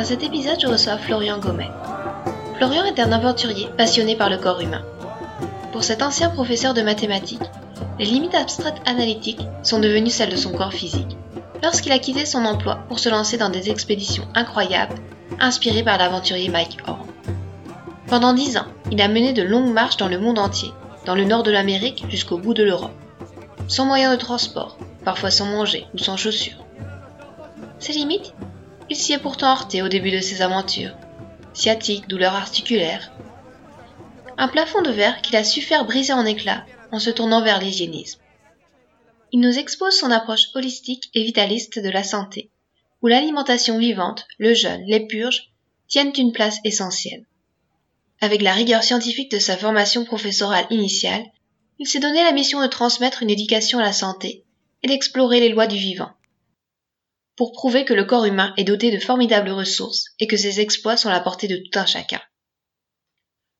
Dans cet épisode, je reçois Florian Gomet. Florian est un aventurier passionné par le corps humain. Pour cet ancien professeur de mathématiques, les limites abstraites analytiques sont devenues celles de son corps physique, lorsqu'il a quitté son emploi pour se lancer dans des expéditions incroyables, inspirées par l'aventurier Mike Horn. Pendant dix ans, il a mené de longues marches dans le monde entier, dans le nord de l'Amérique jusqu'au bout de l'Europe, sans moyen de transport, parfois sans manger ou sans chaussures. Ses limites il s'y est pourtant heurté au début de ses aventures. Sciatique, douleur articulaire. Un plafond de verre qu'il a su faire briser en éclats en se tournant vers l'hygiénisme. Il nous expose son approche holistique et vitaliste de la santé, où l'alimentation vivante, le jeûne, les purges tiennent une place essentielle. Avec la rigueur scientifique de sa formation professorale initiale, il s'est donné la mission de transmettre une éducation à la santé et d'explorer les lois du vivant pour prouver que le corps humain est doté de formidables ressources et que ses exploits sont à la portée de tout un chacun.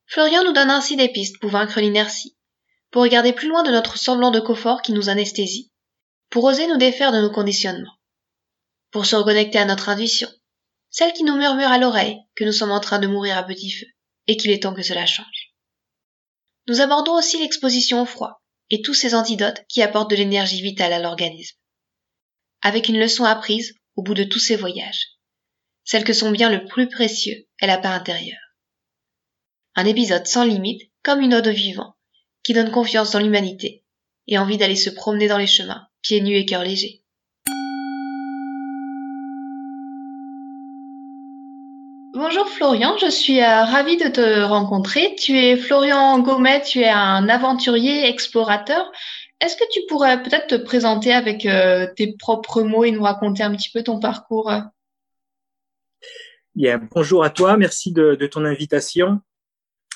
Florian nous donne ainsi des pistes pour vaincre l'inertie, pour regarder plus loin de notre semblant de confort qui nous anesthésie, pour oser nous défaire de nos conditionnements, pour se reconnecter à notre intuition, celle qui nous murmure à l'oreille que nous sommes en train de mourir à petit feu et qu'il est temps que cela change. Nous abordons aussi l'exposition au froid et tous ces antidotes qui apportent de l'énergie vitale à l'organisme avec une leçon apprise au bout de tous ces voyages. Celle que son bien le plus précieux est la paix intérieure. Un épisode sans limite, comme une ode au vivant, qui donne confiance dans l'humanité et envie d'aller se promener dans les chemins, pieds nus et cœur léger. Bonjour Florian, je suis euh, ravie de te rencontrer. Tu es Florian Gomet, tu es un aventurier explorateur. Est-ce que tu pourrais peut-être te présenter avec euh, tes propres mots et nous raconter un petit peu ton parcours? Bonjour à toi, merci de, ton invitation.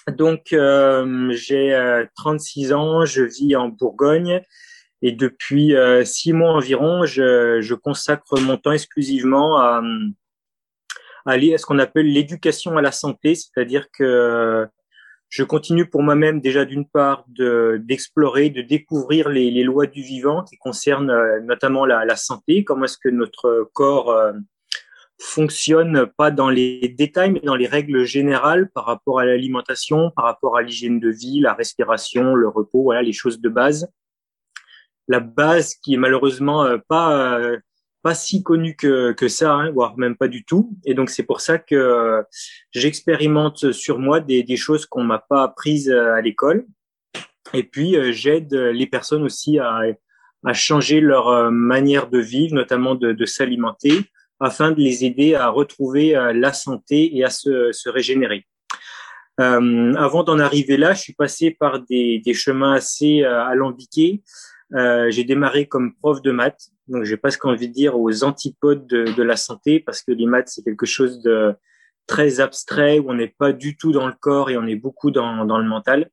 Donc, euh, j'ai 36 euh, ans, je vis en Bourgogne et depuis six mois environ, je, consacre mon temps exclusivement à, à à ce qu'on appelle l'éducation à la santé, c'est-à-dire que je continue pour moi-même déjà d'une part d'explorer, de, découvrir les, les, lois du vivant qui concernent euh, notamment la, la, santé, comment est-ce que notre corps euh, fonctionne pas dans les détails mais dans les règles générales par rapport à l'alimentation, par rapport à l'hygiène de vie, la respiration, le repos, voilà les choses de base. La base qui est malheureusement euh, pas si connu que, que ça, hein, voire même pas du tout. Et donc c'est pour ça que euh, j'expérimente sur moi des, des choses qu'on m'a pas apprises euh, à l'école. Et puis euh, j'aide les personnes aussi à, à changer leur manière de vivre, notamment de, de s'alimenter, afin de les aider à retrouver la santé et à se, se régénérer. Euh, avant d'en arriver là, je suis passé par des, des chemins assez alambiqués. Euh, j'ai démarré comme prof de maths donc, j'ai presque envie de dire aux antipodes de, de la santé, parce que les maths, c'est quelque chose de très abstrait, où on n'est pas du tout dans le corps et on est beaucoup dans, dans le mental.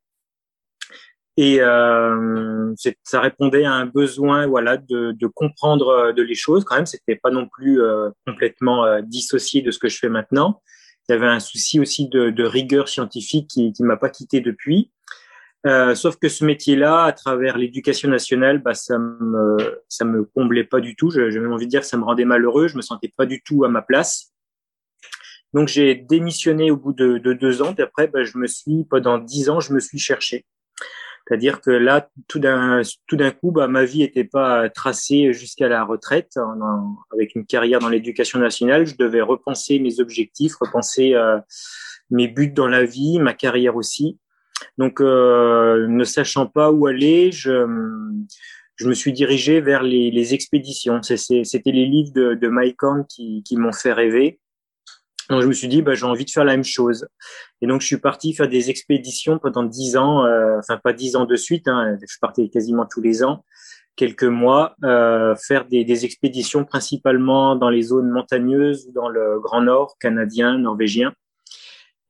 Et euh, ça répondait à un besoin, voilà, de, de comprendre euh, de les choses. Quand même, c'était pas non plus euh, complètement euh, dissocié de ce que je fais maintenant. Il y avait un souci aussi de, de rigueur scientifique qui, qui m'a pas quitté depuis. Euh, sauf que ce métier-là, à travers l'éducation nationale, bah, ça me ça me comblait pas du tout. J'ai même envie de dire que ça me rendait malheureux. Je me sentais pas du tout à ma place. Donc j'ai démissionné au bout de, de deux ans. Et après, bah, je me suis pendant dix ans, je me suis cherché. C'est-à-dire que là, tout d'un tout d'un coup, bah, ma vie n'était pas tracée jusqu'à la retraite avec une carrière dans l'éducation nationale. Je devais repenser mes objectifs, repenser euh, mes buts dans la vie, ma carrière aussi. Donc, euh, ne sachant pas où aller, je, je me suis dirigé vers les, les expéditions. C'était les livres de, de Mike Horn qui, qui m'ont fait rêver. Donc, je me suis dit, bah, j'ai envie de faire la même chose. Et donc, je suis parti faire des expéditions pendant dix ans, euh, enfin pas dix ans de suite, hein, je partais quasiment tous les ans. quelques mois, euh, faire des, des, expéditions principalement dans les zones montagneuses ou dans le Grand Nord canadien, norvégien.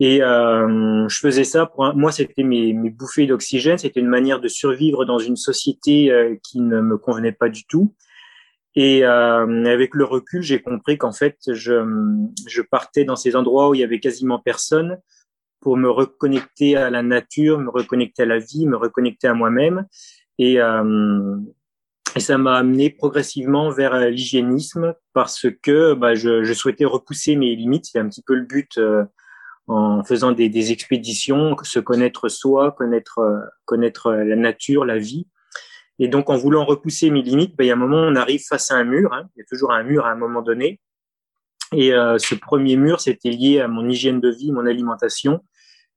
Et euh, je faisais ça pour moi, c'était mes, mes bouffées d'oxygène, c'était une manière de survivre dans une société euh, qui ne me convenait pas du tout. Et euh, avec le recul, j'ai compris qu'en fait, je, je partais dans ces endroits où il y avait quasiment personne pour me reconnecter à la nature, me reconnecter à la vie, me reconnecter à moi-même. Et, euh, et ça m'a amené progressivement vers euh, l'hygiénisme parce que bah, je, je, souhaitais repousser mes limites. C'est un petit peu le but euh, en faisant des, des, expéditions, se connaître soi, connaître, euh, connaître la nature, la vie. Et donc, en voulant repousser mes limites, bah, il y a un moment, on arrive face à un mur. Hein. Il y a toujours un mur à un moment donné. Et euh, ce premier mur, c'était lié à mon hygiène de vie, mon alimentation.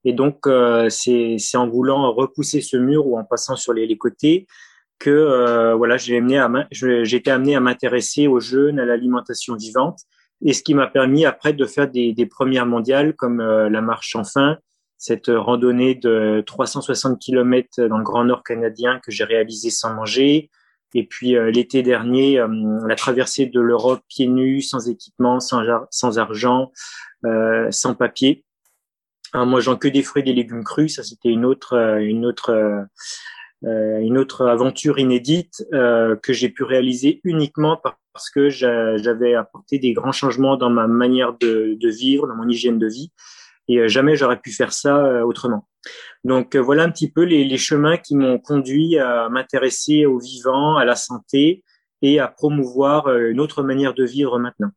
Et donc, euh, c'est en voulant repousser ce mur ou en passant sur les, les côtés que euh, voilà, j'ai été amené à m'intéresser aux jeunes, à l'alimentation vivante, et ce qui m'a permis après de faire des, des premières mondiales comme euh, la marche enfin, cette randonnée de 360 km dans le Grand Nord canadien que j'ai réalisée sans manger, et puis euh, l'été dernier, euh, la traversée de l'Europe pieds nus, sans équipement, sans, sans argent, euh, sans papier, en mangeant que des fruits et des légumes crus. Ça, c'était une autre, une autre euh, une autre aventure inédite euh, que j'ai pu réaliser uniquement parce que j'avais apporté des grands changements dans ma manière de, de, vivre, dans mon hygiène de vie, et euh, jamais j'aurais pu faire ça autrement. Donc voilà un petit peu les, les chemins qui m'ont conduit à m'intéresser au vivant, à la santé et à promouvoir une autre manière de vivre maintenant.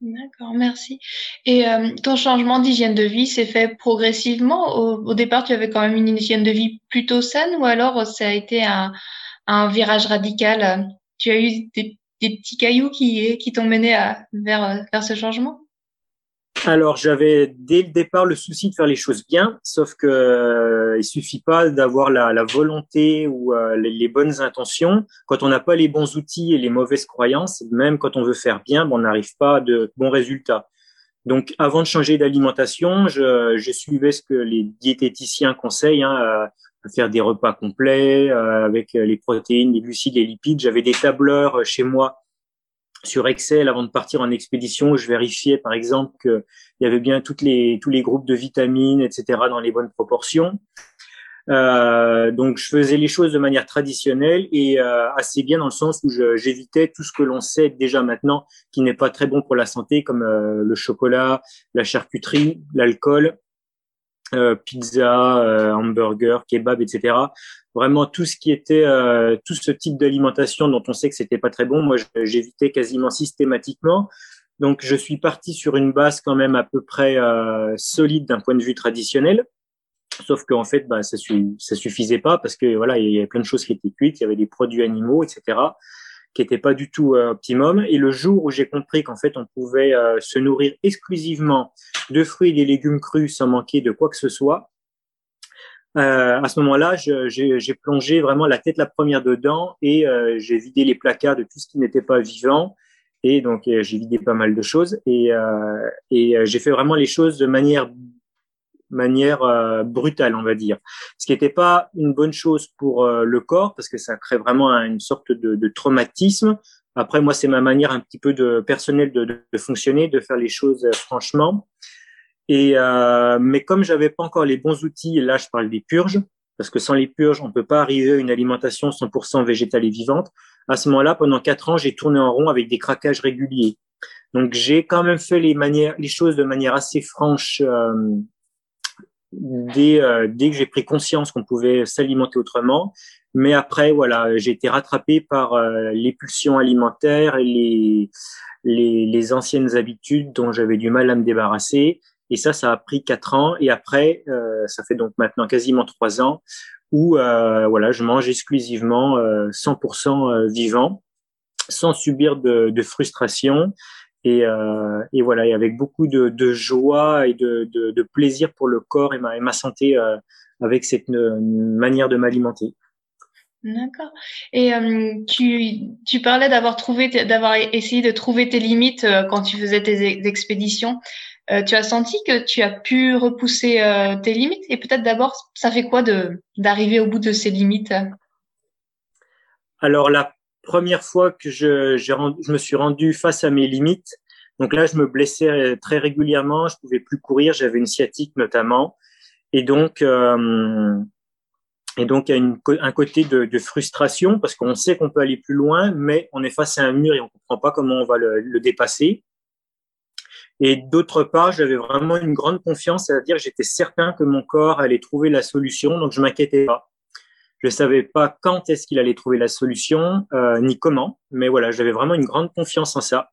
D'accord, merci. Et euh, ton changement d'hygiène de vie s'est fait progressivement? Au, départ, tu avais quand même une hygiène de vie plutôt saine ou alors ça a été un, un virage radical? Tu as eu des, des petits cailloux qui, qui t'ont mené à, vers, vers ce changement? Alors, j'avais dès le départ le souci de faire les choses bien, sauf que euh, il suffit pas d'avoir la, la, volonté ou euh, les, bonnes intentions. Quand on n'a pas les bons outils et les mauvaises croyances, même quand on veut faire bien, on n'arrive pas à de bons résultats. Donc, avant de changer d'alimentation, je, je, suivais ce que les diététiciens conseillent, hein, à, faire des repas complets euh, avec les protéines, les glucides, les lipides. J'avais des tableurs chez moi sur Excel avant de partir en expédition, je vérifiais par exemple qu'il y avait bien toutes les, tous les groupes de vitamines, etc. dans les bonnes proportions. Euh, donc je faisais les choses de manière traditionnelle et euh, assez bien dans le sens où j'évitais tout ce que l'on sait déjà maintenant qui n'est pas très bon pour la santé comme euh, le chocolat, la charcuterie, l'alcool, euh, pizza, euh, hamburger, kebab, etc. Vraiment tout ce qui était euh, tout ce type d'alimentation dont on sait que c'était pas très bon, moi j'évitais quasiment systématiquement. Donc je suis parti sur une base quand même à peu près solide d'un point de vue traditionnel. Sauf qu'en fait, bah, ça, ça suffisait pas parce que voilà, il y avait plein de choses qui étaient cuites, il y avait des produits animaux, etc qui n'était pas du tout euh, optimum. Et le jour où j'ai compris qu'en fait on pouvait euh, se nourrir exclusivement de fruits et des légumes crus sans manquer de quoi que ce soit, euh, à ce moment-là, j'ai plongé vraiment la tête la première dedans et euh, j'ai vidé les placards de tout ce qui n'était pas vivant. Et donc j'ai vidé pas mal de choses et, et j'ai fait vraiment les choses de manière manière euh, brutale, on va dire. Ce qui n'était pas une bonne chose pour euh, le corps parce que ça crée vraiment une sorte de, de traumatisme. Après, moi, c'est ma manière un petit peu de personnelle de, de, fonctionner, de faire les choses euh, franchement. Et mais comme j'avais pas encore les bons outils, là, je parle des purges, parce que sans les purges, on peut pas arriver à une alimentation 100% végétale et vivante. À ce moment-là, pendant quatre ans, j'ai tourné en rond avec des craquages réguliers. Donc, j'ai quand même fait les manières, les choses de manière assez franche dès, euh, dès que j'ai pris conscience qu'on pouvait s'alimenter autrement. Mais après, voilà, j'ai été rattrapé par euh, les pulsions alimentaires et les, les, les anciennes habitudes dont j'avais du mal à me débarrasser. Et ça, ça a pris quatre ans. Et après, euh, ça fait donc maintenant quasiment trois ans où euh, voilà, je mange exclusivement 100% vivant, sans subir de, de frustration et, euh, et, voilà, et avec beaucoup de, de joie et de, de, de, plaisir pour le corps et ma, et ma santé euh, avec cette euh, manière de m'alimenter. D'accord. Et euh, tu, tu parlais d'avoir trouvé, d'avoir essayé de trouver tes limites euh, quand tu faisais tes expéditions. tu as senti que tu as pu repousser tes limites? Et peut-être d'abord, ça fait quoi de d'arriver au bout de ces limites? Alors la première fois que je, je me suis rendu face à mes limites, donc là je me blessais très régulièrement, je pouvais plus courir, j'avais une sciatique notamment, et donc euh, et donc il y a une, un côté de, de frustration parce qu'on sait qu'on peut aller plus loin, mais on est face à un mur et on comprend pas comment on va le, le dépasser. Et d'autre part, j'avais vraiment une grande confiance, c'est-à-dire j'étais certain que mon corps allait trouver la solution, donc je m'inquiétais pas. Je savais pas quand est-ce qu'il allait trouver la solution, euh, ni comment, mais voilà, j'avais vraiment une grande confiance en ça.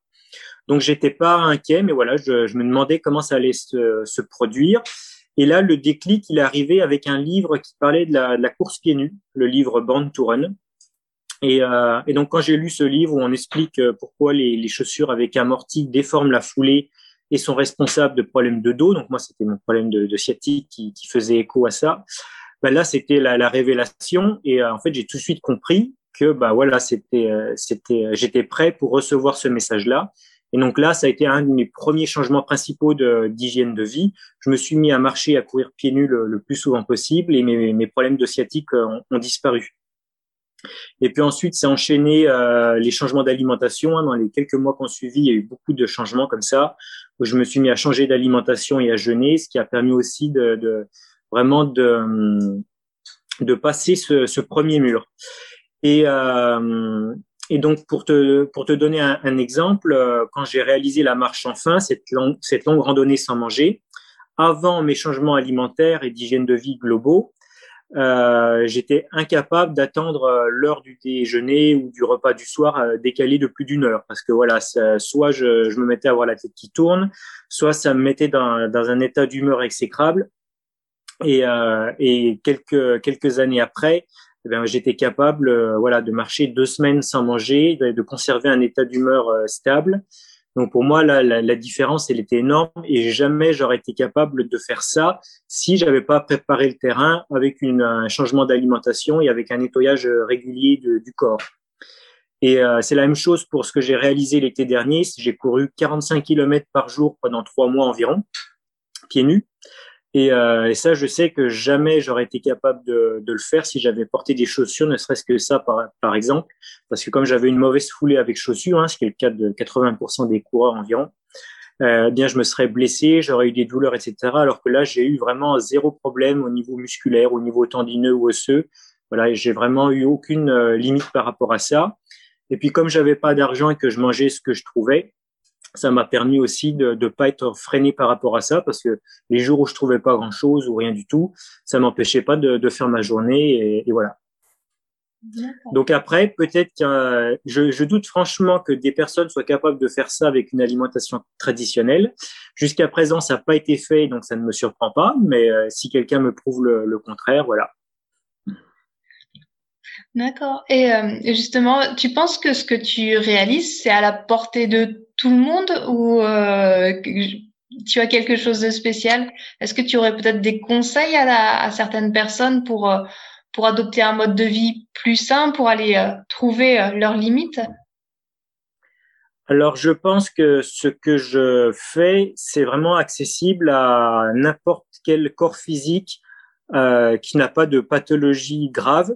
Donc j'étais pas inquiet, mais voilà, je, je, me demandais comment ça allait se, se, produire. Et là, le déclic, il est arrivé avec un livre qui parlait de la, de la course pieds nus, le livre Born to Run. Et, euh, et donc quand j'ai lu ce livre où on explique euh, pourquoi les, les chaussures avec amorti déforment la foulée et sont responsables de problèmes de dos. Donc moi, c'était mon problème de, de sciatique qui, qui, faisait écho à ça. Ben là, c'était la, la, révélation et euh, en fait, j'ai tout de suite compris que bah voilà, c'était euh, c'était euh, j'étais prêt pour recevoir ce message-là. Et donc là, ça a été un de mes premiers changements principaux d'hygiène de, vie. Je me suis mis à marcher, à courir pieds nus le, plus souvent possible et mes, mes problèmes de sciatique ont, ont disparu. Et puis ensuite, c'est enchaîné euh, les changements d'alimentation. Hein. Dans les quelques mois qu'on suivi, il y a eu beaucoup de changements comme ça, où je me suis mis à changer d'alimentation et à jeûner, ce qui a permis aussi de, de vraiment de, de passer ce, ce premier mur. Et, euh, et donc, pour te, pour te donner un, un exemple, euh, quand j'ai réalisé la marche en fin, cette longue, cette longue randonnée sans manger, avant mes changements alimentaires et d'hygiène de vie globaux, euh, j'étais incapable d'attendre euh, l'heure du déjeuner ou du repas du soir euh, décalé de plus d'une heure parce que voilà, soit je, je, me mettais à avoir la tête qui tourne, soit ça me mettait dans, dans un état d'humeur exécrable. Et, euh, et quelques quelques années après, eh bien, j'étais capable, euh, voilà, de marcher deux semaines sans manger, de, conserver un état d'humeur stable. Donc pour moi, la, la, la, différence, elle était énorme et jamais j'aurais été capable de faire ça si j'avais pas préparé le terrain avec une, un changement d'alimentation et avec un nettoyage régulier de, du corps. Et euh, c'est la même chose pour ce que j'ai réalisé l'été dernier. J'ai couru 45 km par jour pendant trois mois environ, pieds nus. Et, euh, et, ça, je sais que jamais j'aurais été capable de, de le faire si j'avais porté des chaussures, ne serait-ce que ça, par, par, exemple. Parce que comme j'avais une mauvaise foulée avec chaussures, hein, ce qui est le cas de 80% des coureurs environ, euh, eh bien je me serais blessé, j'aurais eu des douleurs, etc. Alors que là, j'ai eu vraiment zéro problème au niveau musculaire, au niveau tendineux ou osseux. Voilà, j'ai vraiment eu aucune euh, limite par rapport à ça. Et puis comme j'avais pas d'argent et que je mangeais ce que je trouvais, ça m'a permis aussi de ne pas être freiné par rapport à ça parce que les jours où je trouvais pas grand chose ou rien du tout, ça m'empêchait pas de, de, faire ma journée et, et voilà. Donc après, peut-être que je, je, doute franchement que des personnes soient capables de faire ça avec une alimentation traditionnelle. Jusqu'à présent, ça n'a pas été fait, donc ça ne me surprend pas. Mais euh, si quelqu'un me prouve le, le, contraire, voilà. D'accord. Et euh, justement, tu penses que ce que tu réalises, c'est à la portée de tout le monde ou euh, tu as quelque chose de spécial? Est-ce que tu aurais peut-être des conseils à, la, certaines personnes pour, euh, pour adopter un mode de vie plus sain, pour aller euh, trouver euh, leurs limites? Alors, je pense que ce que je fais, c'est vraiment accessible à n'importe quel corps physique qui n'a pas de pathologie grave.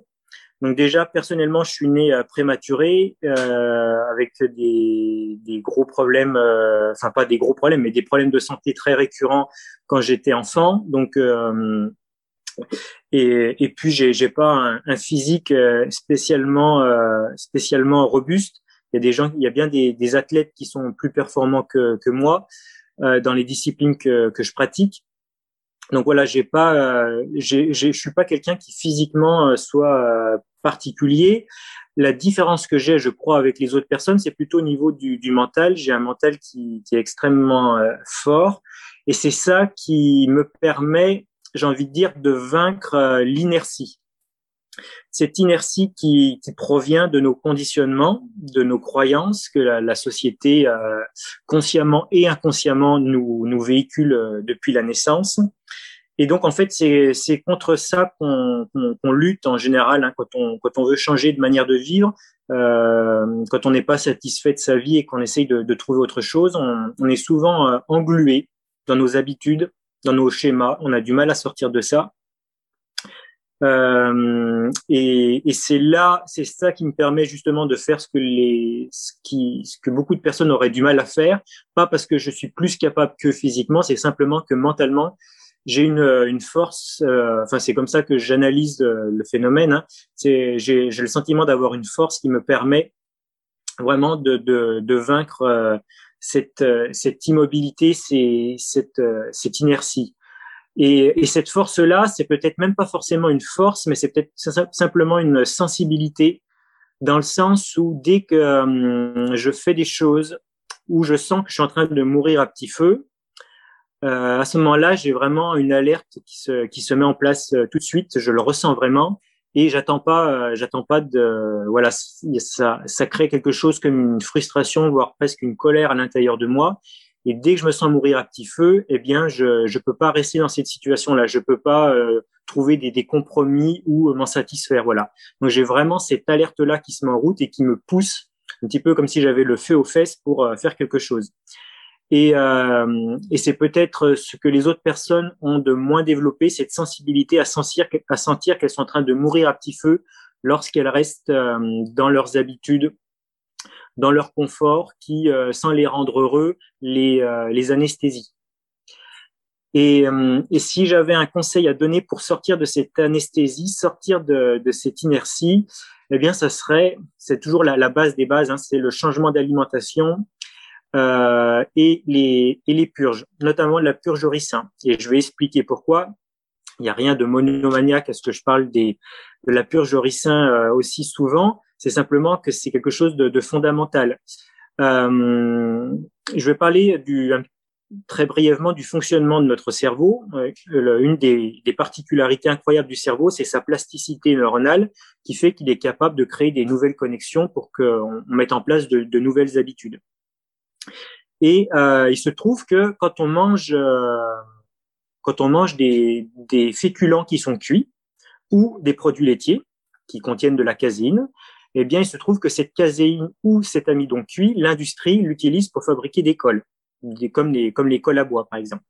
Donc déjà, personnellement, je suis né euh, prématuré euh, avec des, des, gros problèmes, euh, enfin pas des gros problèmes, mais des problèmes de santé très récurrents quand j'étais enfant. Donc euh, et, et, puis j'ai, j'ai pas un, un, physique euh, spécialement euh, spécialement robuste. Il y a des gens, il y a bien des, des athlètes qui sont plus performants que, que moi dans les disciplines que, que je pratique. Donc voilà, j'ai pas, euh, j'ai, je suis pas quelqu'un qui physiquement soit particulier. La différence que j'ai, je crois, avec les autres personnes, c'est plutôt au niveau du, du mental. J'ai un mental qui, qui est extrêmement euh, fort, et c'est ça qui me permet, j'ai envie de dire, de vaincre euh, l'inertie. Cette inertie qui, qui, provient de nos conditionnements, de nos croyances que la, la société consciemment et inconsciemment nous, nous véhicule depuis la naissance et donc, en fait, c'est contre ça qu'on qu qu lutte en général hein, quand, on, quand on veut changer de manière de vivre, euh, quand on n'est pas satisfait de sa vie et qu'on essaye de, de, trouver autre chose. On, on est souvent euh, englué dans nos habitudes, dans nos schémas. On a du mal à sortir de ça. Euh, et, et c'est là, c'est ça qui me permet justement de faire ce que les, ce qui, ce que beaucoup de personnes auraient du mal à faire, pas parce que je suis plus capable que physiquement, c'est simplement que mentalement, j'ai une, une force. Euh, enfin, c'est comme ça que j'analyse le, phénomène. Hein, c'est, j'ai, j'ai le sentiment d'avoir une force qui me permet vraiment de, de, de vaincre euh, cette, cette immobilité, c'est, cette, cette inertie. Et, et cette force-là, c'est peut-être même pas forcément une force, mais c'est peut-être simplement une sensibilité dans le sens où dès que euh, je fais des choses où je sens que je suis en train de mourir à petit feu, euh, à ce moment-là, j'ai vraiment une alerte qui se, qui se met en place euh, tout de suite. Je le ressens vraiment et j'attends pas, euh, j'attends pas de, voilà, ça, ça crée quelque chose comme une frustration, voire presque une colère à l'intérieur de moi. Et dès que je me sens mourir à petit feu, eh bien, je je peux pas rester dans cette situation-là. Je peux pas euh, trouver des, des, compromis ou m'en satisfaire. Voilà. Donc j'ai vraiment cette alerte-là qui se met en route et qui me pousse un petit peu comme si j'avais le feu aux fesses pour faire quelque chose. Et, euh, et c'est peut-être ce que les autres personnes ont de moins développé, cette sensibilité à sentir, à sentir qu'elles sont en train de mourir à petit feu lorsqu'elles restent dans leurs habitudes dans leur confort qui, euh, sans les rendre heureux, les, euh, les anesthésie. Et, euh, si j'avais un conseil à donner pour sortir de cette anesthésie, sortir de, cette inertie, eh bien, ça serait, c'est toujours la, la, base des bases, hein, c'est le changement d'alimentation euh, et, les, et les purges, notamment la purge au. Et je vais expliquer pourquoi. Il n'y a rien de monomaniaque à ce que je parle des, de la purge au ricin aussi souvent. C'est simplement que c'est quelque chose de, de fondamental. Euh, je vais parler du, très brièvement du fonctionnement de notre cerveau. Une des, des particularités incroyables du cerveau, c'est sa plasticité neuronale qui fait qu'il est capable de créer des nouvelles connexions pour qu'on mette en place de, de nouvelles habitudes. Et euh, il se trouve que quand on mange, euh, quand on mange des, des féculents qui sont cuits ou des produits laitiers qui contiennent de la caséine, eh bien, il se trouve que cette caséine ou cet amidon cuit, l'industrie l'utilise pour fabriquer des cols, comme les, comme les cols à bois, par exemple.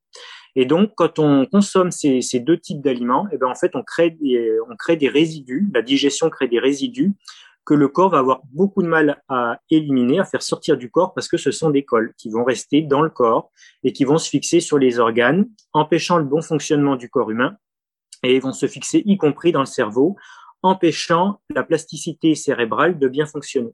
Et donc, quand on consomme ces, ces deux types d'aliments, eh bien, en fait, on crée, des, on crée des résidus, la digestion crée des résidus que le corps va avoir beaucoup de mal à éliminer, à faire sortir du corps parce que ce sont des cols qui vont rester dans le corps et qui vont se fixer sur les organes, empêchant le bon fonctionnement du corps humain et vont se fixer y compris dans le cerveau empêchant la plasticité cérébrale de bien fonctionner.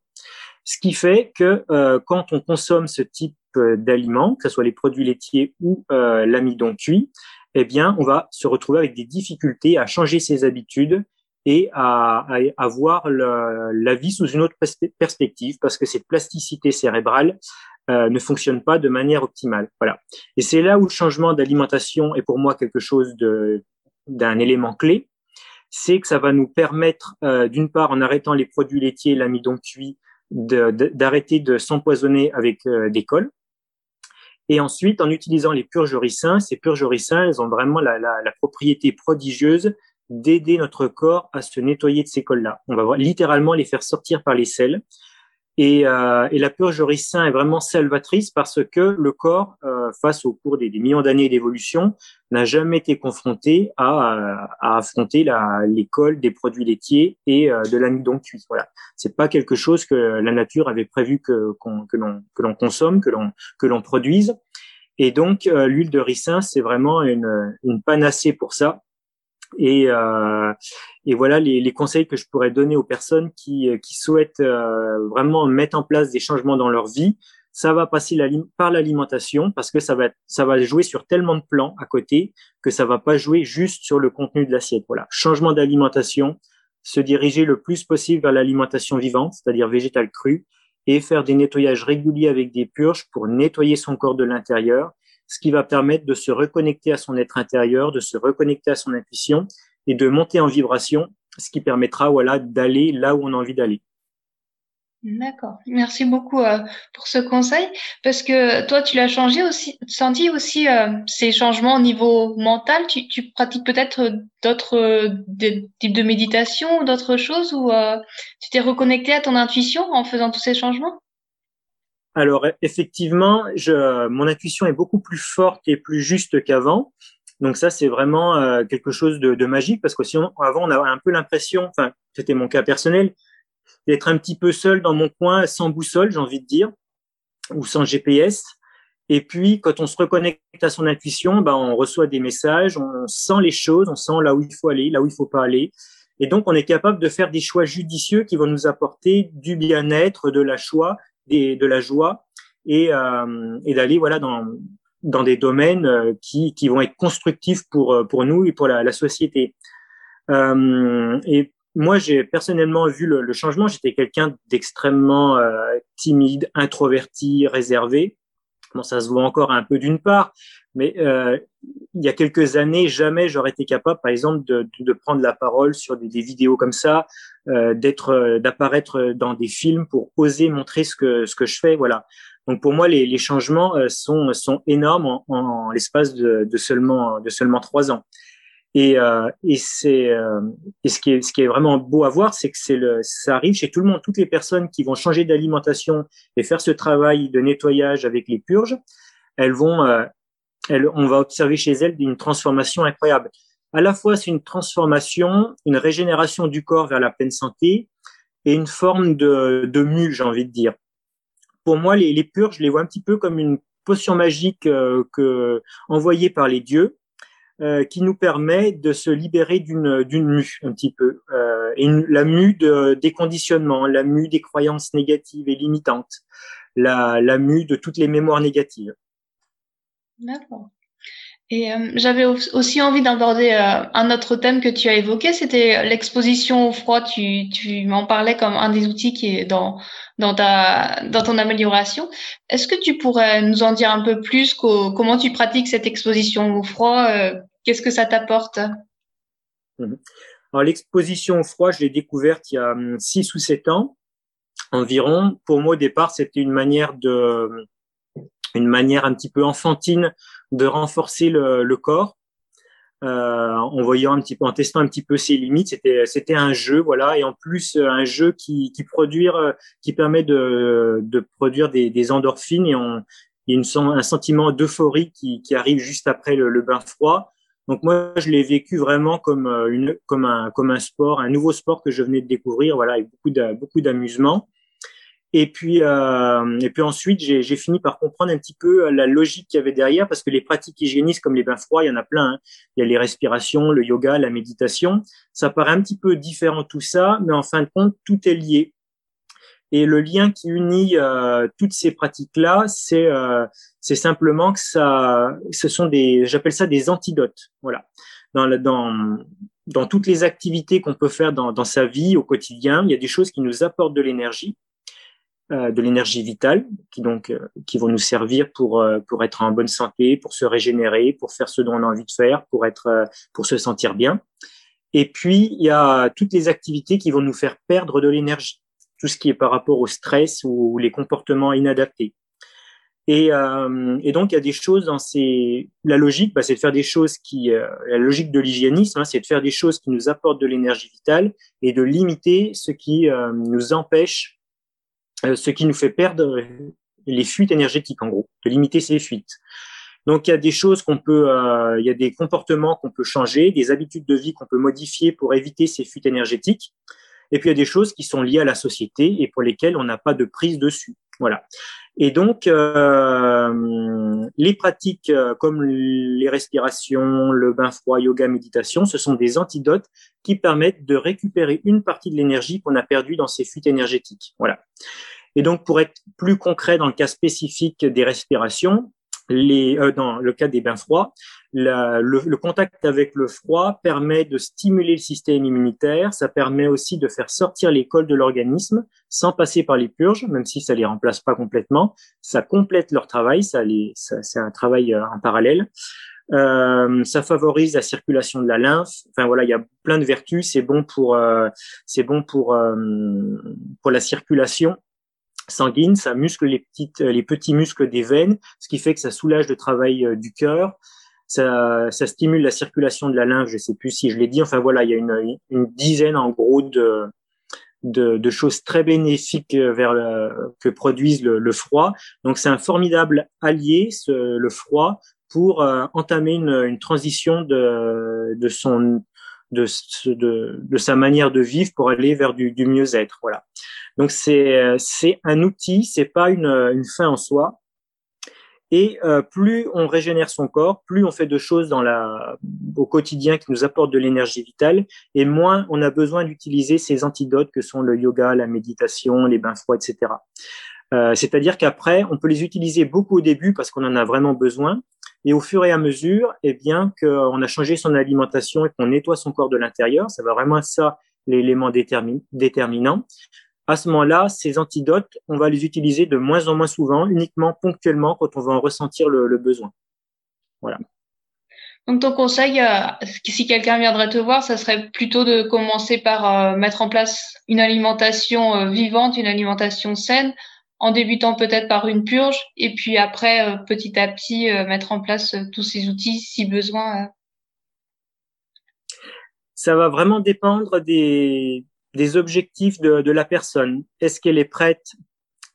Ce qui fait que euh, quand on consomme ce type euh, d'aliments, que ce soit les produits laitiers ou euh, l'amidon cuit, eh bien, on va se retrouver avec des difficultés à changer ses habitudes et à, à, voir la vie sous une autre perspective parce que cette plasticité cérébrale euh, ne fonctionne pas de manière optimale. Voilà. Et c'est là où le changement d'alimentation est pour moi quelque chose de d'un élément clé c'est que ça va nous permettre, euh, d'une part, en arrêtant les produits laitiers, l'amidon cuit, d'arrêter de, s'empoisonner avec euh, des cols. Et ensuite, en utilisant les purgericins, ces purgericins, elles ont vraiment la, la, la propriété prodigieuse d'aider notre corps à se nettoyer de ces cols-là. On va littéralement les faire sortir par les selles. Et, euh, et la purge ricin est vraiment salvatrice parce que le corps, euh, face au cours des, millions d'années d'évolution, n'a jamais été confronté à, à affronter l'école des produits laitiers et euh, de l'amidon cuit. Voilà, c'est pas quelque chose que la nature avait prévu que que l'on que l'on consomme, que l'on que l'on produise. Et donc euh, l'huile de ricin, c'est vraiment une, une panacée pour ça. Et, euh, et voilà les, les, conseils que je pourrais donner aux personnes qui, qui souhaitent euh, vraiment mettre en place des changements dans leur vie. Ça va passer par l'alimentation parce que ça va, ça va jouer sur tellement de plans à côté que ça va pas jouer juste sur le contenu de l'assiette. Voilà, changement d'alimentation, se diriger le plus possible vers l'alimentation vivante, c'est-à-dire végétale crue, et faire des nettoyages réguliers avec des purges pour nettoyer son corps de l'intérieur ce qui va permettre de se reconnecter à son être intérieur, de se reconnecter à son intuition et de monter en vibration, ce qui permettra voilà d'aller là où on a envie d'aller. D'accord. Merci beaucoup euh, pour ce conseil parce que toi tu l'as changé aussi senti aussi euh, ces changements au niveau mental, tu, tu pratiques peut-être d'autres euh, types de méditation ou d'autres choses ou tu t'es reconnecté à ton intuition en faisant tous ces changements? Alors effectivement, je, mon intuition est beaucoup plus forte et plus juste qu'avant. Donc ça, c'est vraiment euh, quelque chose de, de, magique parce que sinon, avant, on avait un peu l'impression, enfin, c'était mon cas personnel, d'être un petit peu seul dans mon coin, sans boussole, j'ai envie de dire, ou sans GPS. Et puis, quand on se reconnecte à son intuition, ben, on reçoit des messages, on sent les choses, on sent là où il faut aller, là où il faut pas aller. Et donc, on est capable de faire des choix judicieux qui vont nous apporter du bien-être, de la joie, de la joie, et, euh, et d'aller voilà dans dans des domaines euh, qui qui vont être constructifs pour euh, pour nous et pour la, la société. Euh, et moi, j'ai personnellement vu le, le changement. J'étais quelqu'un d'extrêmement euh, timide, introverti, réservé. Bon, ça se voit encore un peu d'une part, mais euh, il y a quelques années, jamais j'aurais été capable, par exemple, de, de, prendre la parole sur des, vidéos comme ça, euh, d'être, euh, d'apparaître dans des films pour oser montrer ce que ce que je fais. Voilà. Donc pour moi, les, les changements euh, sont sont énormes en, en l'espace de, de, seulement de seulement trois ans. Et, euh, et c'est euh, et ce qui est ce qui est vraiment beau à voir, c'est que c'est le ça arrive chez tout le monde, toutes les personnes qui vont changer d'alimentation et faire ce travail de nettoyage avec les purges, elles vont euh, elles, on va observer chez elles une transformation incroyable. À la fois, c'est une transformation, une régénération du corps vers la pleine santé et une forme de, de mue, j'ai envie de dire. Pour moi, les, purges, je les vois un petit peu comme une potion magique euh, que envoyée par les dieux euh, qui nous permet de se libérer d'une d'une mue un petit peu euh, et la mue de des conditionnements, la mue des croyances négatives et limitantes, la la mue de toutes les mémoires négatives. D'accord. Et euh, j'avais aussi envie d'aborder euh, un autre thème que tu as évoqué, c'était l'exposition au froid. Tu, tu m'en parlais comme un des outils qui est dans, dans, ta, dans ton amélioration. Est-ce que tu pourrais nous en dire un peu plus comment tu pratiques cette exposition au froid euh, Qu'est-ce que ça t'apporte? Alors l'exposition au froid, je l'ai découverte il y a hum, six ou sept ans environ. Pour moi, au départ, c'était une manière de une manière un petit peu enfantine de renforcer le, le corps euh, en voyant un petit peu, en testant un petit peu ses limites. C'était, c'était un jeu, voilà, et en plus un jeu qui, qui produire, qui permet de, de produire des, des endorphines et on, il une, un sentiment d'euphorie qui, qui arrive juste après le, le, bain froid. Donc moi, je l'ai vécu vraiment comme une, comme un, comme un sport, un nouveau sport que je venais de découvrir, voilà, avec beaucoup d'amusement. Et puis, euh, et puis ensuite, j'ai fini par comprendre un petit peu euh, la logique qu'il y avait derrière, parce que les pratiques hygiénistes comme les bains froids, il y en a plein. Hein. Il y a les respirations, le yoga, la méditation. Ça paraît un petit peu différent tout ça, mais en fin de compte, tout est lié. Et le lien qui unit euh, toutes ces pratiques-là, c'est euh, c'est simplement que ça, ce sont des, j'appelle ça des antidotes. Voilà. Dans, dans dans toutes les activités qu'on peut faire dans, dans sa vie au quotidien, il y a des choses qui nous apportent de l'énergie euh, de l'énergie vitale qui donc euh, qui vont nous servir pour euh, pour être en bonne santé, pour se régénérer, pour faire ce dont on a envie de faire, pour être pour se sentir bien. Et puis il y a toutes les activités qui vont nous faire perdre de l'énergie, tout ce qui est par rapport au stress ou les comportements inadaptés. Et, et donc il y a des choses dans ces la logique, bah, c'est de faire des choses qui la logique de l'hygiénisme, hein, c'est de faire des choses qui nous apportent de l'énergie vitale et de limiter ce qui nous empêche euh, ce qui nous fait perdre les fuites énergétiques, en gros, de limiter ces fuites. Donc il y a des choses qu'on peut, euh, il y a des comportements qu'on peut changer, des habitudes de vie qu'on peut modifier pour éviter ces fuites énergétiques. Et puis il y a des choses qui sont liées à la société et pour lesquelles on n'a pas de prise dessus. Voilà. Et donc euh, les pratiques euh, comme les respirations, le bain froid, yoga, méditation, ce sont des antidotes qui permettent de récupérer une partie de l'énergie qu'on a perdue dans ces fuites énergétiques. Voilà. Et donc, pour être plus concret dans le cas spécifique des respirations, les, euh, dans le cas des bains froids, la, le, le, contact avec le froid permet de stimuler le système immunitaire, ça permet aussi de faire sortir les cols de l'organisme sans passer par les purges, même si ça les remplace pas complètement, ça complète leur travail, ça, ça c'est un travail euh, en parallèle. Euh, ça favorise la circulation de la lymphe. Enfin voilà, il y a plein de vertus. C'est bon pour, euh, c'est bon pour euh, pour la circulation sanguine, ça muscle les petites, les petits muscles des veines, ce qui fait que ça soulage le travail euh, du cœur. Ça, ça, stimule la circulation de la lymphe. Je sais plus si je l'ai dit. Enfin voilà, il y a une, une dizaine en gros de, de, de, choses très bénéfiques vers le, que produisent le, le froid. Donc c'est un formidable allié, ce, le froid, pour entamer une, une, transition de, de son de, de, de, sa manière de vivre pour aller vers du, du mieux-être. Voilà. Donc c'est c'est un outil, c'est pas une, une fin en soi. Et euh, plus on régénère son corps, plus on fait de choses dans la, au quotidien qui nous apportent de l'énergie vitale, et moins on a besoin d'utiliser ces antidotes que sont le yoga, la méditation, les bains froids, etc. Euh, C'est-à-dire qu'après, on peut les utiliser beaucoup au début parce qu'on en a vraiment besoin, et au fur et à mesure, eh bien, qu'on a changé son alimentation et qu'on nettoie son corps de l'intérieur, ça va vraiment être ça l'élément déterminant. À ce moment-là, ces antidotes, on va les utiliser de moins en moins souvent, uniquement ponctuellement quand on va en ressentir le, besoin. Voilà. Donc ton conseil, euh, si quelqu'un viendrait te voir, ça serait plutôt de commencer par euh, mettre en place une alimentation euh, vivante, une alimentation saine, en débutant peut-être par une purge, et puis après, petit à petit, mettre en place tous ces outils si besoin. Ça va vraiment dépendre des, des objectifs de, de la personne. Est-ce qu'elle est prête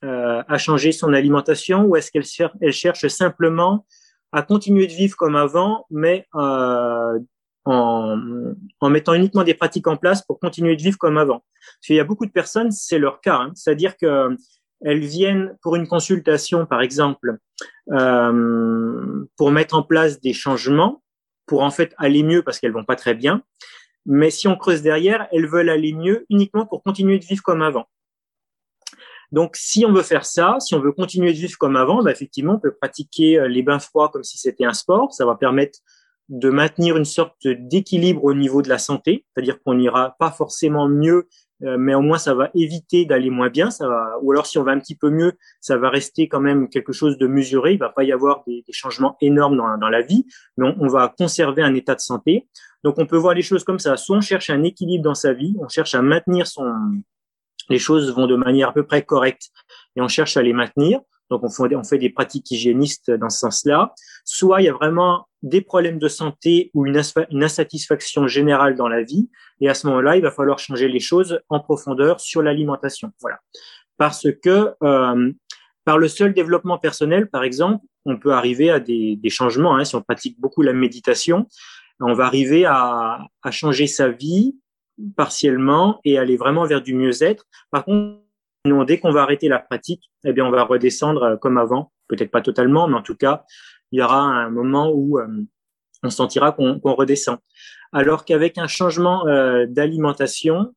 euh, à changer son alimentation ou est-ce qu'elle elle cherche simplement à continuer de vivre comme avant, mais euh, en, en, mettant uniquement des pratiques en place pour continuer de vivre comme avant? Parce qu'il y a beaucoup de personnes, c'est leur cas, hein. c'est-à-dire que elles viennent pour une consultation, par exemple, euh, pour mettre en place des changements, pour en fait aller mieux parce qu'elles vont pas très bien. Mais si on creuse derrière, elles veulent aller mieux uniquement pour continuer de vivre comme avant. Donc, si on veut faire ça, si on veut continuer de vivre comme avant, bah, effectivement, on peut pratiquer euh, les bains froids comme si c'était un sport. Ça va permettre de maintenir une sorte d'équilibre au niveau de la santé, c'est-à-dire qu'on n'ira pas forcément mieux, euh, mais au moins ça va éviter d'aller moins bien. Ça va, ou alors si on va un petit peu mieux, ça va rester quand même quelque chose de mesuré. Il va pas y avoir des, changements énormes dans, la vie, mais on, va conserver un état de santé. Donc on peut voir les choses comme ça. Soit on cherche un équilibre dans sa vie, on cherche à maintenir son, les choses vont de manière à peu près correcte et on cherche à les maintenir. Donc on fait, des pratiques hygiénistes dans ce sens-là. Soit il y a vraiment des problèmes de santé ou une, une insatisfaction générale dans la vie, et à ce moment-là, il va falloir changer les choses en profondeur sur l'alimentation. Voilà, parce que euh, par le seul développement personnel, par exemple, on peut arriver à des, des changements. Hein, si on pratique beaucoup la méditation, on va arriver à, à changer sa vie partiellement et aller vraiment vers du mieux-être. Par contre, dès qu'on va arrêter la pratique, eh bien, on va redescendre euh, comme avant. Peut-être pas totalement, mais en tout cas, il y aura un moment où euh, on sentira qu'on redescend. Alors qu'avec un changement euh, d'alimentation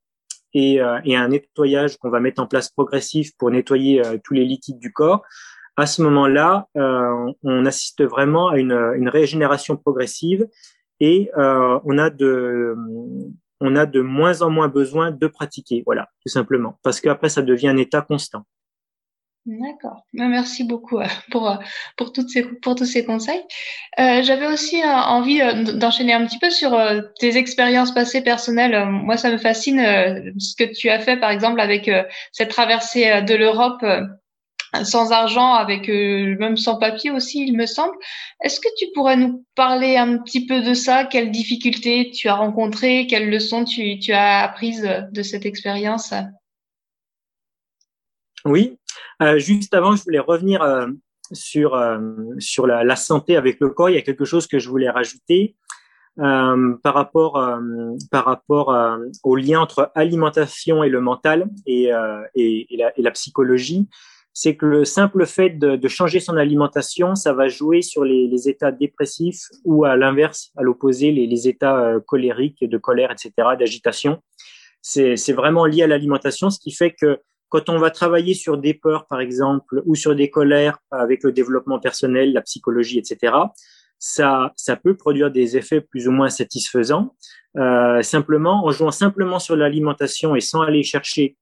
et, et, un nettoyage qu'on va mettre en place progressif pour nettoyer tous les liquides du corps, à ce moment-là, on assiste vraiment à une, une régénération progressive et euh, on a de on a de moins en moins besoin de pratiquer, voilà, tout simplement, parce qu'après ça devient un état constant. D'accord. Bah, merci beaucoup euh, pour euh, pour toutes ces pour tous ces conseils. Euh, J'avais aussi euh, envie d'enchaîner un petit peu sur tes expériences passées personnelles. Moi, ça me fascine ce que tu as fait, par exemple, avec cette traversée de l'Europe sans argent, avec euh, même sans papier aussi, il me semble. Est-ce que tu pourrais nous parler un petit peu de ça? Quelles difficultés tu as rencontrées? Quelles leçons tu, as apprises de cette expérience? Oui, euh, juste avant, je voulais revenir euh, sur, sur la, santé avec le corps. Il y a quelque chose que je voulais rajouter. Par rapport par rapport au lien entre alimentation et le mental et, et la psychologie c'est que le simple fait de, changer son alimentation, ça va jouer sur les, états dépressifs ou à l'inverse, à l'opposé, les, états euh, colériques, de colère, etc., d'agitation. C'est vraiment lié à l'alimentation, ce qui fait que quand on va travailler sur des peurs, par exemple, ou sur des colères avec le développement personnel, la psychologie, etc., ça, ça peut produire des effets plus ou moins satisfaisants. Euh, simplement, en jouant simplement sur l'alimentation et sans aller chercher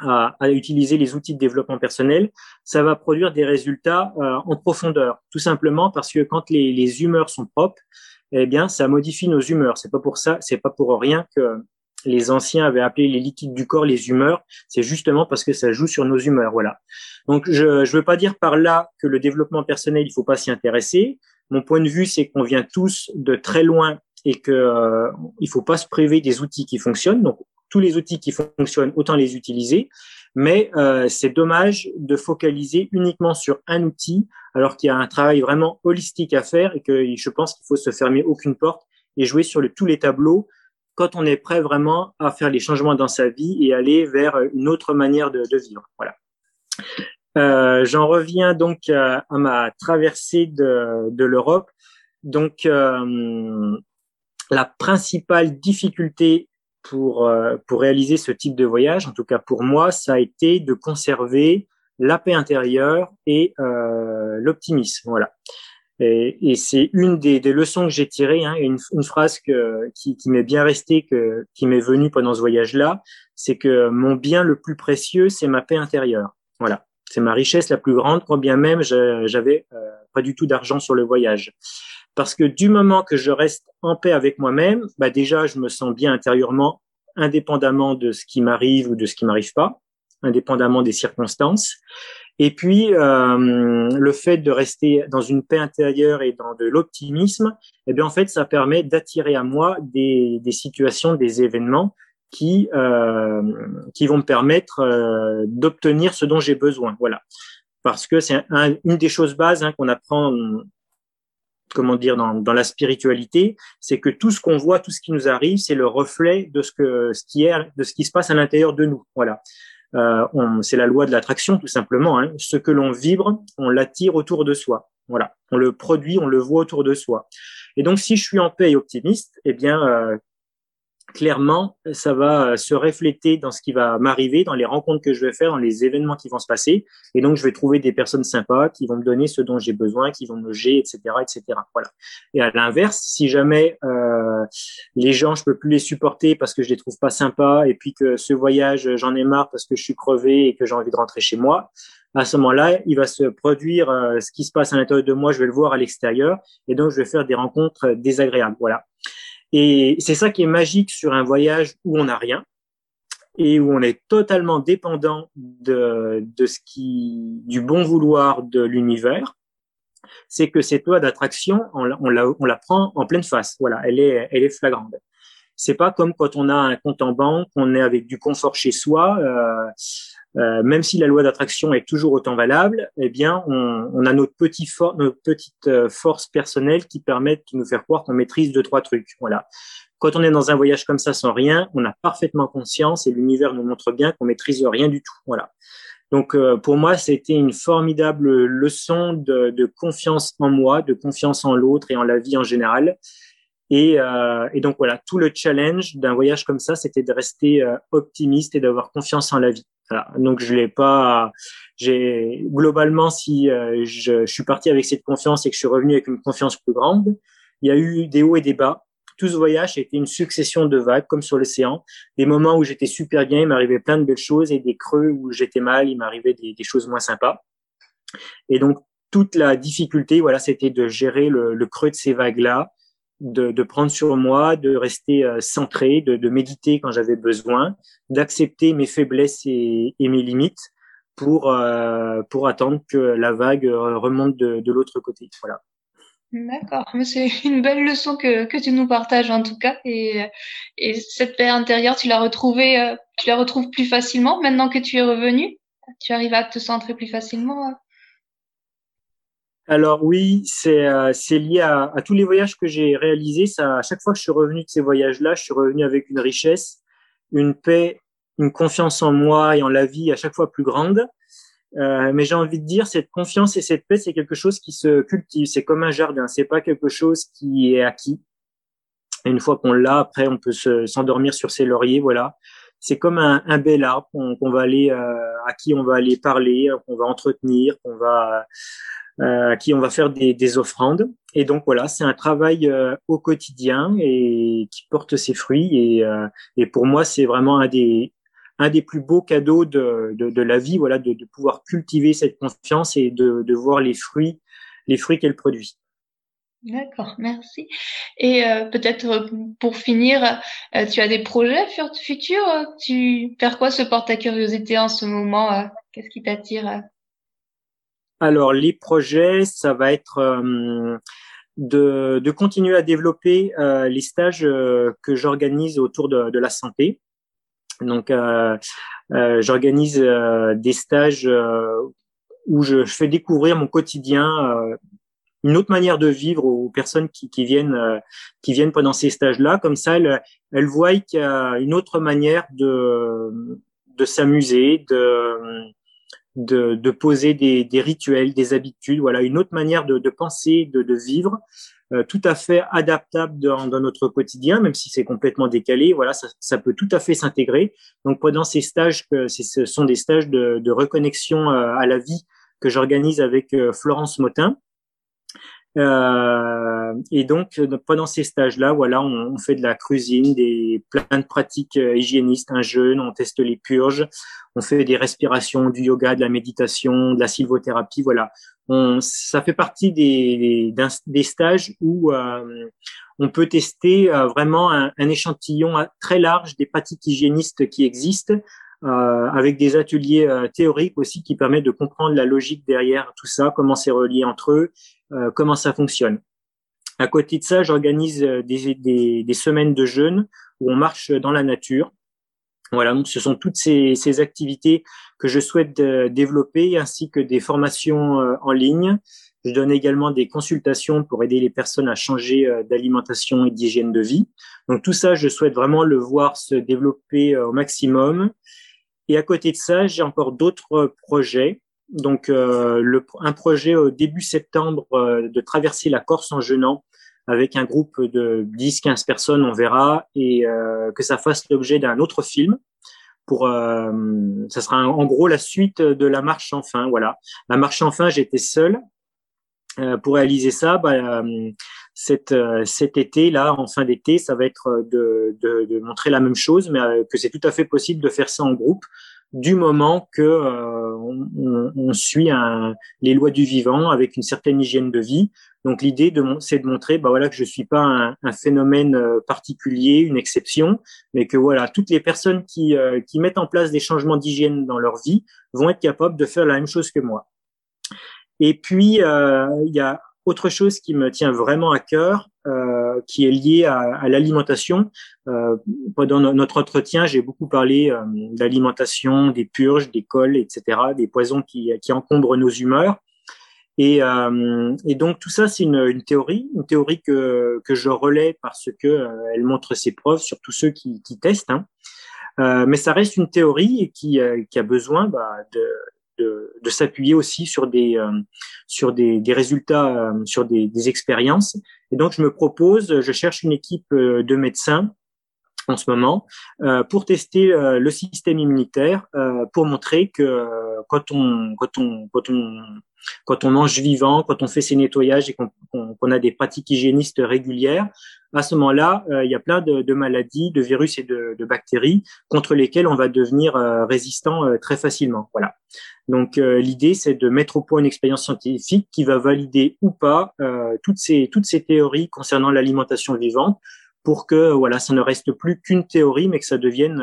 à, à, utiliser les outils de développement personnel, ça va produire des résultats euh, en profondeur, tout simplement parce que quand les, les, humeurs sont propres, eh bien, ça modifie nos humeurs. C'est pas pour ça, c'est pas pour rien que les anciens avaient appelé les liquides du corps les humeurs. C'est justement parce que ça joue sur nos humeurs, voilà. Donc, je je veux pas dire par là que le développement personnel, il faut pas s'y intéresser. Mon point de vue, c'est qu'on vient tous de très loin et que euh, faut pas se priver des outils qui fonctionnent. Donc, tous les outils qui fonctionnent, autant les utiliser. Mais euh, c'est dommage de focaliser uniquement sur un outil, alors qu'il y a un travail vraiment holistique à faire et que je pense qu'il faut se fermer aucune porte et jouer sur le, tous les tableaux quand on est prêt vraiment à faire les changements dans sa vie et aller vers une autre manière de, de vivre. Voilà. Euh, J'en reviens donc à, à, ma traversée de, de l'Europe. Donc, euh, la principale difficulté pour, euh, pour réaliser ce type de voyage, en tout cas pour moi, ça a été de conserver la paix intérieure et euh, l'optimisme. Voilà. Et, et c'est une des, des, leçons que j'ai tirées, hein, une, une, phrase que, qui, qui m'est bien restée, que, qui m'est venue pendant ce voyage-là, c'est que mon bien le plus précieux, c'est ma paix intérieure. Voilà, c'est ma richesse la plus grande, quand bien même j'avais euh, pas du tout d'argent sur le voyage. Parce que du moment que je reste en paix avec moi-même, bah déjà, je me sens bien intérieurement, indépendamment de ce qui m'arrive ou de ce qui m'arrive pas, indépendamment des circonstances. Et puis, euh, le fait de rester dans une paix intérieure et dans de l'optimisme, eh bien, en fait, ça permet d'attirer à moi des, des, situations, des événements qui euh, qui vont me permettre euh, d'obtenir ce dont j'ai besoin. Voilà, parce que c'est un, une des choses bases hein, qu'on apprend comment dire dans, dans la spiritualité, c'est que tout ce qu'on voit, tout ce qui nous arrive, c'est le reflet de ce que ce qui est, de ce qui se passe à l'intérieur de nous. Voilà. Euh, c'est la loi de l'attraction tout simplement. Hein. Ce que l'on vibre, on l'attire autour de soi. Voilà, on le produit, on le voit autour de soi. Et donc, si je suis en paix et optimiste, eh bien, euh, clairement, ça va euh, se refléter dans ce qui va m'arriver, dans les rencontres que je vais faire, dans les événements qui vont se passer. Et donc, je vais trouver des personnes sympas qui vont me donner ce dont j'ai besoin, qui vont me loger, etc., etc. Voilà. Et à l'inverse, si jamais euh, les gens, je peux plus les supporter parce que je les trouve pas sympas, et puis que ce voyage, j'en ai marre parce que je suis crevé et que j'ai envie de rentrer chez moi, à ce moment-là, il va se produire euh, ce qui se passe à l'intérieur de moi, je vais le voir à l'extérieur, et donc je vais faire des rencontres désagréables. Voilà. Et c'est ça qui est magique sur un voyage où on n'a rien et où on est totalement dépendant de, de ce qui, du bon vouloir de l'univers. C'est que cette loi d'attraction, on, on, la, on la prend en pleine face. Voilà, elle est, elle est flagrante. C'est pas comme quand on a un compte en banque, on est avec du confort chez soi. Euh, euh, même si la loi d'attraction est toujours autant valable, eh bien, on, on a notre, petit for notre petite euh, force personnelle qui permet de nous faire croire qu'on maîtrise deux trois trucs. Voilà. Quand on est dans un voyage comme ça sans rien, on a parfaitement conscience et l'univers nous montre bien qu'on maîtrise rien du tout. Voilà. Donc euh, pour moi, c'était une formidable leçon de, de, confiance en moi, de confiance en l'autre et en la vie en général. Et, euh, et, donc voilà, tout le challenge d'un voyage comme ça, c'était de rester euh, optimiste et d'avoir confiance en la vie. Voilà. Donc je l'ai pas. J'ai globalement, si euh, je, je, suis parti avec cette confiance et que je suis revenu avec une confiance plus grande, il y a eu des hauts et des bas. Tout ce voyage a été une succession de vagues, comme sur l'océan. Des moments où j'étais super bien, il m'arrivait plein de belles choses, et des creux où j'étais mal, il m'arrivait des, des, choses moins sympas. Et donc toute la difficulté, voilà, c'était de gérer le, le creux de ces vagues-là, de, de, prendre sur moi, de rester euh, centré, de, de, méditer quand j'avais besoin, d'accepter mes faiblesses et, et, mes limites pour euh, pour attendre que la vague euh, remonte de, de l'autre côté. Voilà. D'accord, c'est une belle leçon que, que tu nous partages en tout cas. Et, et cette paix intérieure, tu l'as retrouvée, euh, tu la retrouves plus facilement maintenant que tu es revenu. Tu arrives à te centrer plus facilement. Alors oui, c'est euh, lié à, à, tous les voyages que j'ai réalisés. Ça, à chaque fois que je suis revenu de ces voyages-là, je suis revenu avec une richesse, une paix, une confiance en moi et en la vie à chaque fois plus grande. Euh, mais j'ai envie de dire, cette confiance et cette paix, c'est quelque chose qui se cultive. C'est comme un jardin. C'est pas quelque chose qui est acquis. Et une fois qu'on l'a, après, on peut s'endormir sur ses lauriers. Voilà. C'est comme un, un, bel arbre qu'on va aller, euh, à qui on va aller parler, qu'on va entretenir, qu'on va euh, à qui on va faire des, des, offrandes. Et donc voilà, c'est un travail euh, au quotidien et qui porte ses fruits. Et, euh, et pour moi, c'est vraiment un des, un des plus beaux cadeaux de, de, de la vie, voilà, de, de, pouvoir cultiver cette confiance et de, de voir les fruits, les fruits qu'elle produit. D'accord, merci. Et euh, peut-être pour finir, euh, tu as des projets futurs Tu vers quoi se porte ta curiosité en ce moment Qu'est-ce qui t'attire alors, les projets, ça va être euh, de, de, continuer à développer euh, les stages euh, que j'organise autour de, de, la santé. Donc, j'organise des stages où je, fais découvrir mon quotidien, une autre manière de vivre aux personnes qui, viennent qui viennent pendant ces stages-là. Comme ça, elles, elles voient qu'il y a une autre manière de de s'amuser, de de, de poser des, des, rituels, des habitudes, voilà, une autre manière de, de penser, de, de vivre, euh, tout à fait adaptable dans, dans, notre quotidien, même si c'est complètement décalé. Voilà, ça, ça, peut tout à fait s'intégrer. Donc pendant ces stages, ce sont des stages de, reconnexion euh, à la vie que j'organise avec euh, Florence Motin. Euh, et donc, pendant ces stages-là, voilà, on, fait de la cuisine, des plein de pratiques euh, hygiénistes, un jeûne, on teste les purges, on fait des respirations, du yoga, de la méditation, de la sylvothérapie, voilà. Ça fait partie des, des, stages où euh, on peut tester euh, vraiment un, un, échantillon très large des pratiques hygiénistes qui existent, euh, avec des ateliers théoriques aussi qui permettent de comprendre la logique derrière tout ça, comment c'est relié entre eux, euh, comment ça fonctionne. À côté de ça, j'organise euh, des, des, des, semaines de jeûne où on marche dans la nature. Voilà, donc ce sont toutes ces, ces activités que je souhaite euh, développer, ainsi que des formations en ligne. Je donne également des consultations pour aider les personnes à changer d'alimentation et d'hygiène de vie. Donc tout ça, je souhaite vraiment le voir se développer au maximum. Et à côté de ça, j'ai encore d'autres projets donc euh, le, un projet au début septembre euh, de traverser la Corse en jeûnant avec un groupe de 10-15 personnes, on verra, et euh, que ça fasse l'objet d'un autre film. Pour, ça sera en gros la suite de la marche enfin. Voilà, la marche enfin, j'étais seul pour réaliser ça. Bah, cet, cet été là, en fin d'été, ça va être de, de, de, montrer la même chose, mais que c'est tout à fait possible de faire ça en groupe du moment que euh, on, on, suit un, les lois du vivant avec une certaine hygiène de vie. Donc l'idée, c'est de montrer, bah voilà, que je suis pas un, un, phénomène euh, particulier, une exception, mais que voilà, toutes les personnes qui, euh, qui mettent en place des changements d'hygiène dans leur vie vont être capables de faire la même chose que moi. Et puis il y a autre chose qui me tient vraiment à cœur, euh, qui est lié à, l'alimentation. Euh, pendant notre entretien, j'ai beaucoup parlé euh, d'alimentation, des purges, des cols, etc., des poisons qui, qui encombrent nos humeurs. Et, donc tout ça, c'est une, théorie, une théorie que, que je relais parce que elle montre ses preuves sur tous ceux qui, qui testent. Hein. mais ça reste une théorie qui, qui a besoin bah, de, de, s'appuyer aussi sur des euh, sur des, des résultats, euh, sur des, des, expériences. Et donc je me propose, je cherche une équipe euh, de médecins en ce moment pour tester le système immunitaire, pour montrer que quand on quand on quand on quand on mange vivant, quand on fait ses nettoyages et qu'on a des pratiques hygiénistes régulières, à ce moment-là, euh, il y a plein de, de, maladies, de virus et de, de, bactéries contre lesquelles on va devenir euh, résistant euh, très facilement. Voilà. Donc l'idée, c'est de mettre au point une expérience scientifique qui va valider ou pas toutes ces toutes ces théories concernant l'alimentation vivante, pour que voilà, ça ne reste plus qu'une théorie, mais que ça devienne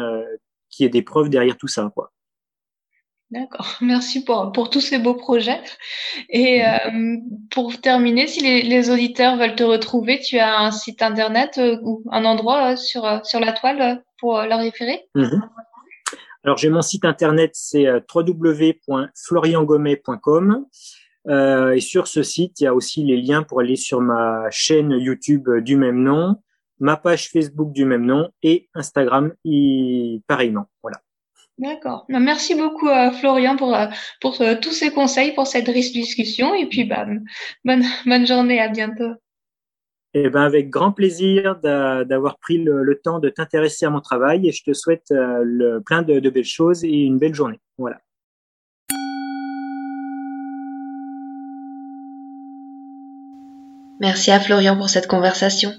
qu'il y ait des preuves derrière tout ça, quoi. D'accord, merci pour, pour tous ces beaux projets. Et mm-hmm. euh, pour terminer, si les, les, auditeurs veulent te retrouver, tu as un site internet euh, ou un endroit euh, sur, euh, sur la toile pour leur référer? Mm-hmm. Alors j'ai mon site internet, c'est www.floriangomet.com. et sur ce site, il y a aussi les liens pour aller sur ma chaîne YouTube du même nom, ma page Facebook du même nom et Instagram y, pareillement. Voilà. D'accord. Bah, merci beaucoup à Florian pour, euh, pour euh, tous ces conseils, pour cette riche discussion. Et puis, bah, bonne, bonne journée, à bientôt. Eh ben, avec grand plaisir d'avoir pris le, le, temps de t'intéresser à mon travail et je te souhaite euh, le, plein de, de belles choses et une belle journée. Voilà. Merci à Florian pour cette conversation.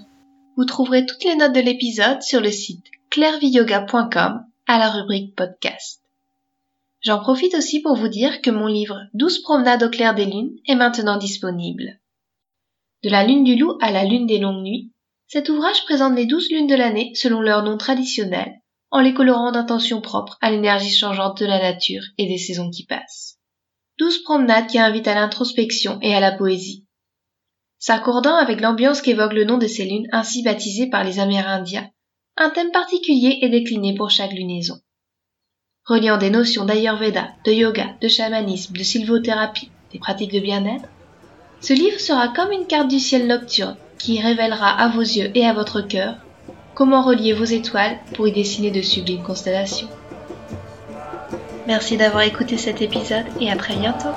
Vous trouverez toutes les notes de l'épisode sur le site clairviyoga.com à la rubrique podcast. J'en profite aussi pour vous dire que mon livre 12 promenades au clair des lunes est maintenant disponible. De la lune du loup à la lune des longues nuits, cet ouvrage présente les douze lunes de l'année selon leur nom traditionnel, en les colorant d'intentions propres à l'énergie changeante de la nature et des saisons qui passent. Douze promenades qui invitent à l'introspection et à la poésie. S'accordant avec l'ambiance qu'évoque le nom de ces lunes ainsi baptisées par les Amérindiens, un thème particulier est décliné pour chaque lunaison. reliant des notions d'Ayurveda, de yoga, de chamanisme, de sylvothérapie, des pratiques de bien-être. Ce livre sera comme une carte du ciel nocturne qui révélera à vos yeux et à votre cœur comment relier vos étoiles pour y dessiner de sublimes constellations. Merci d'avoir écouté cet épisode et à très bientôt.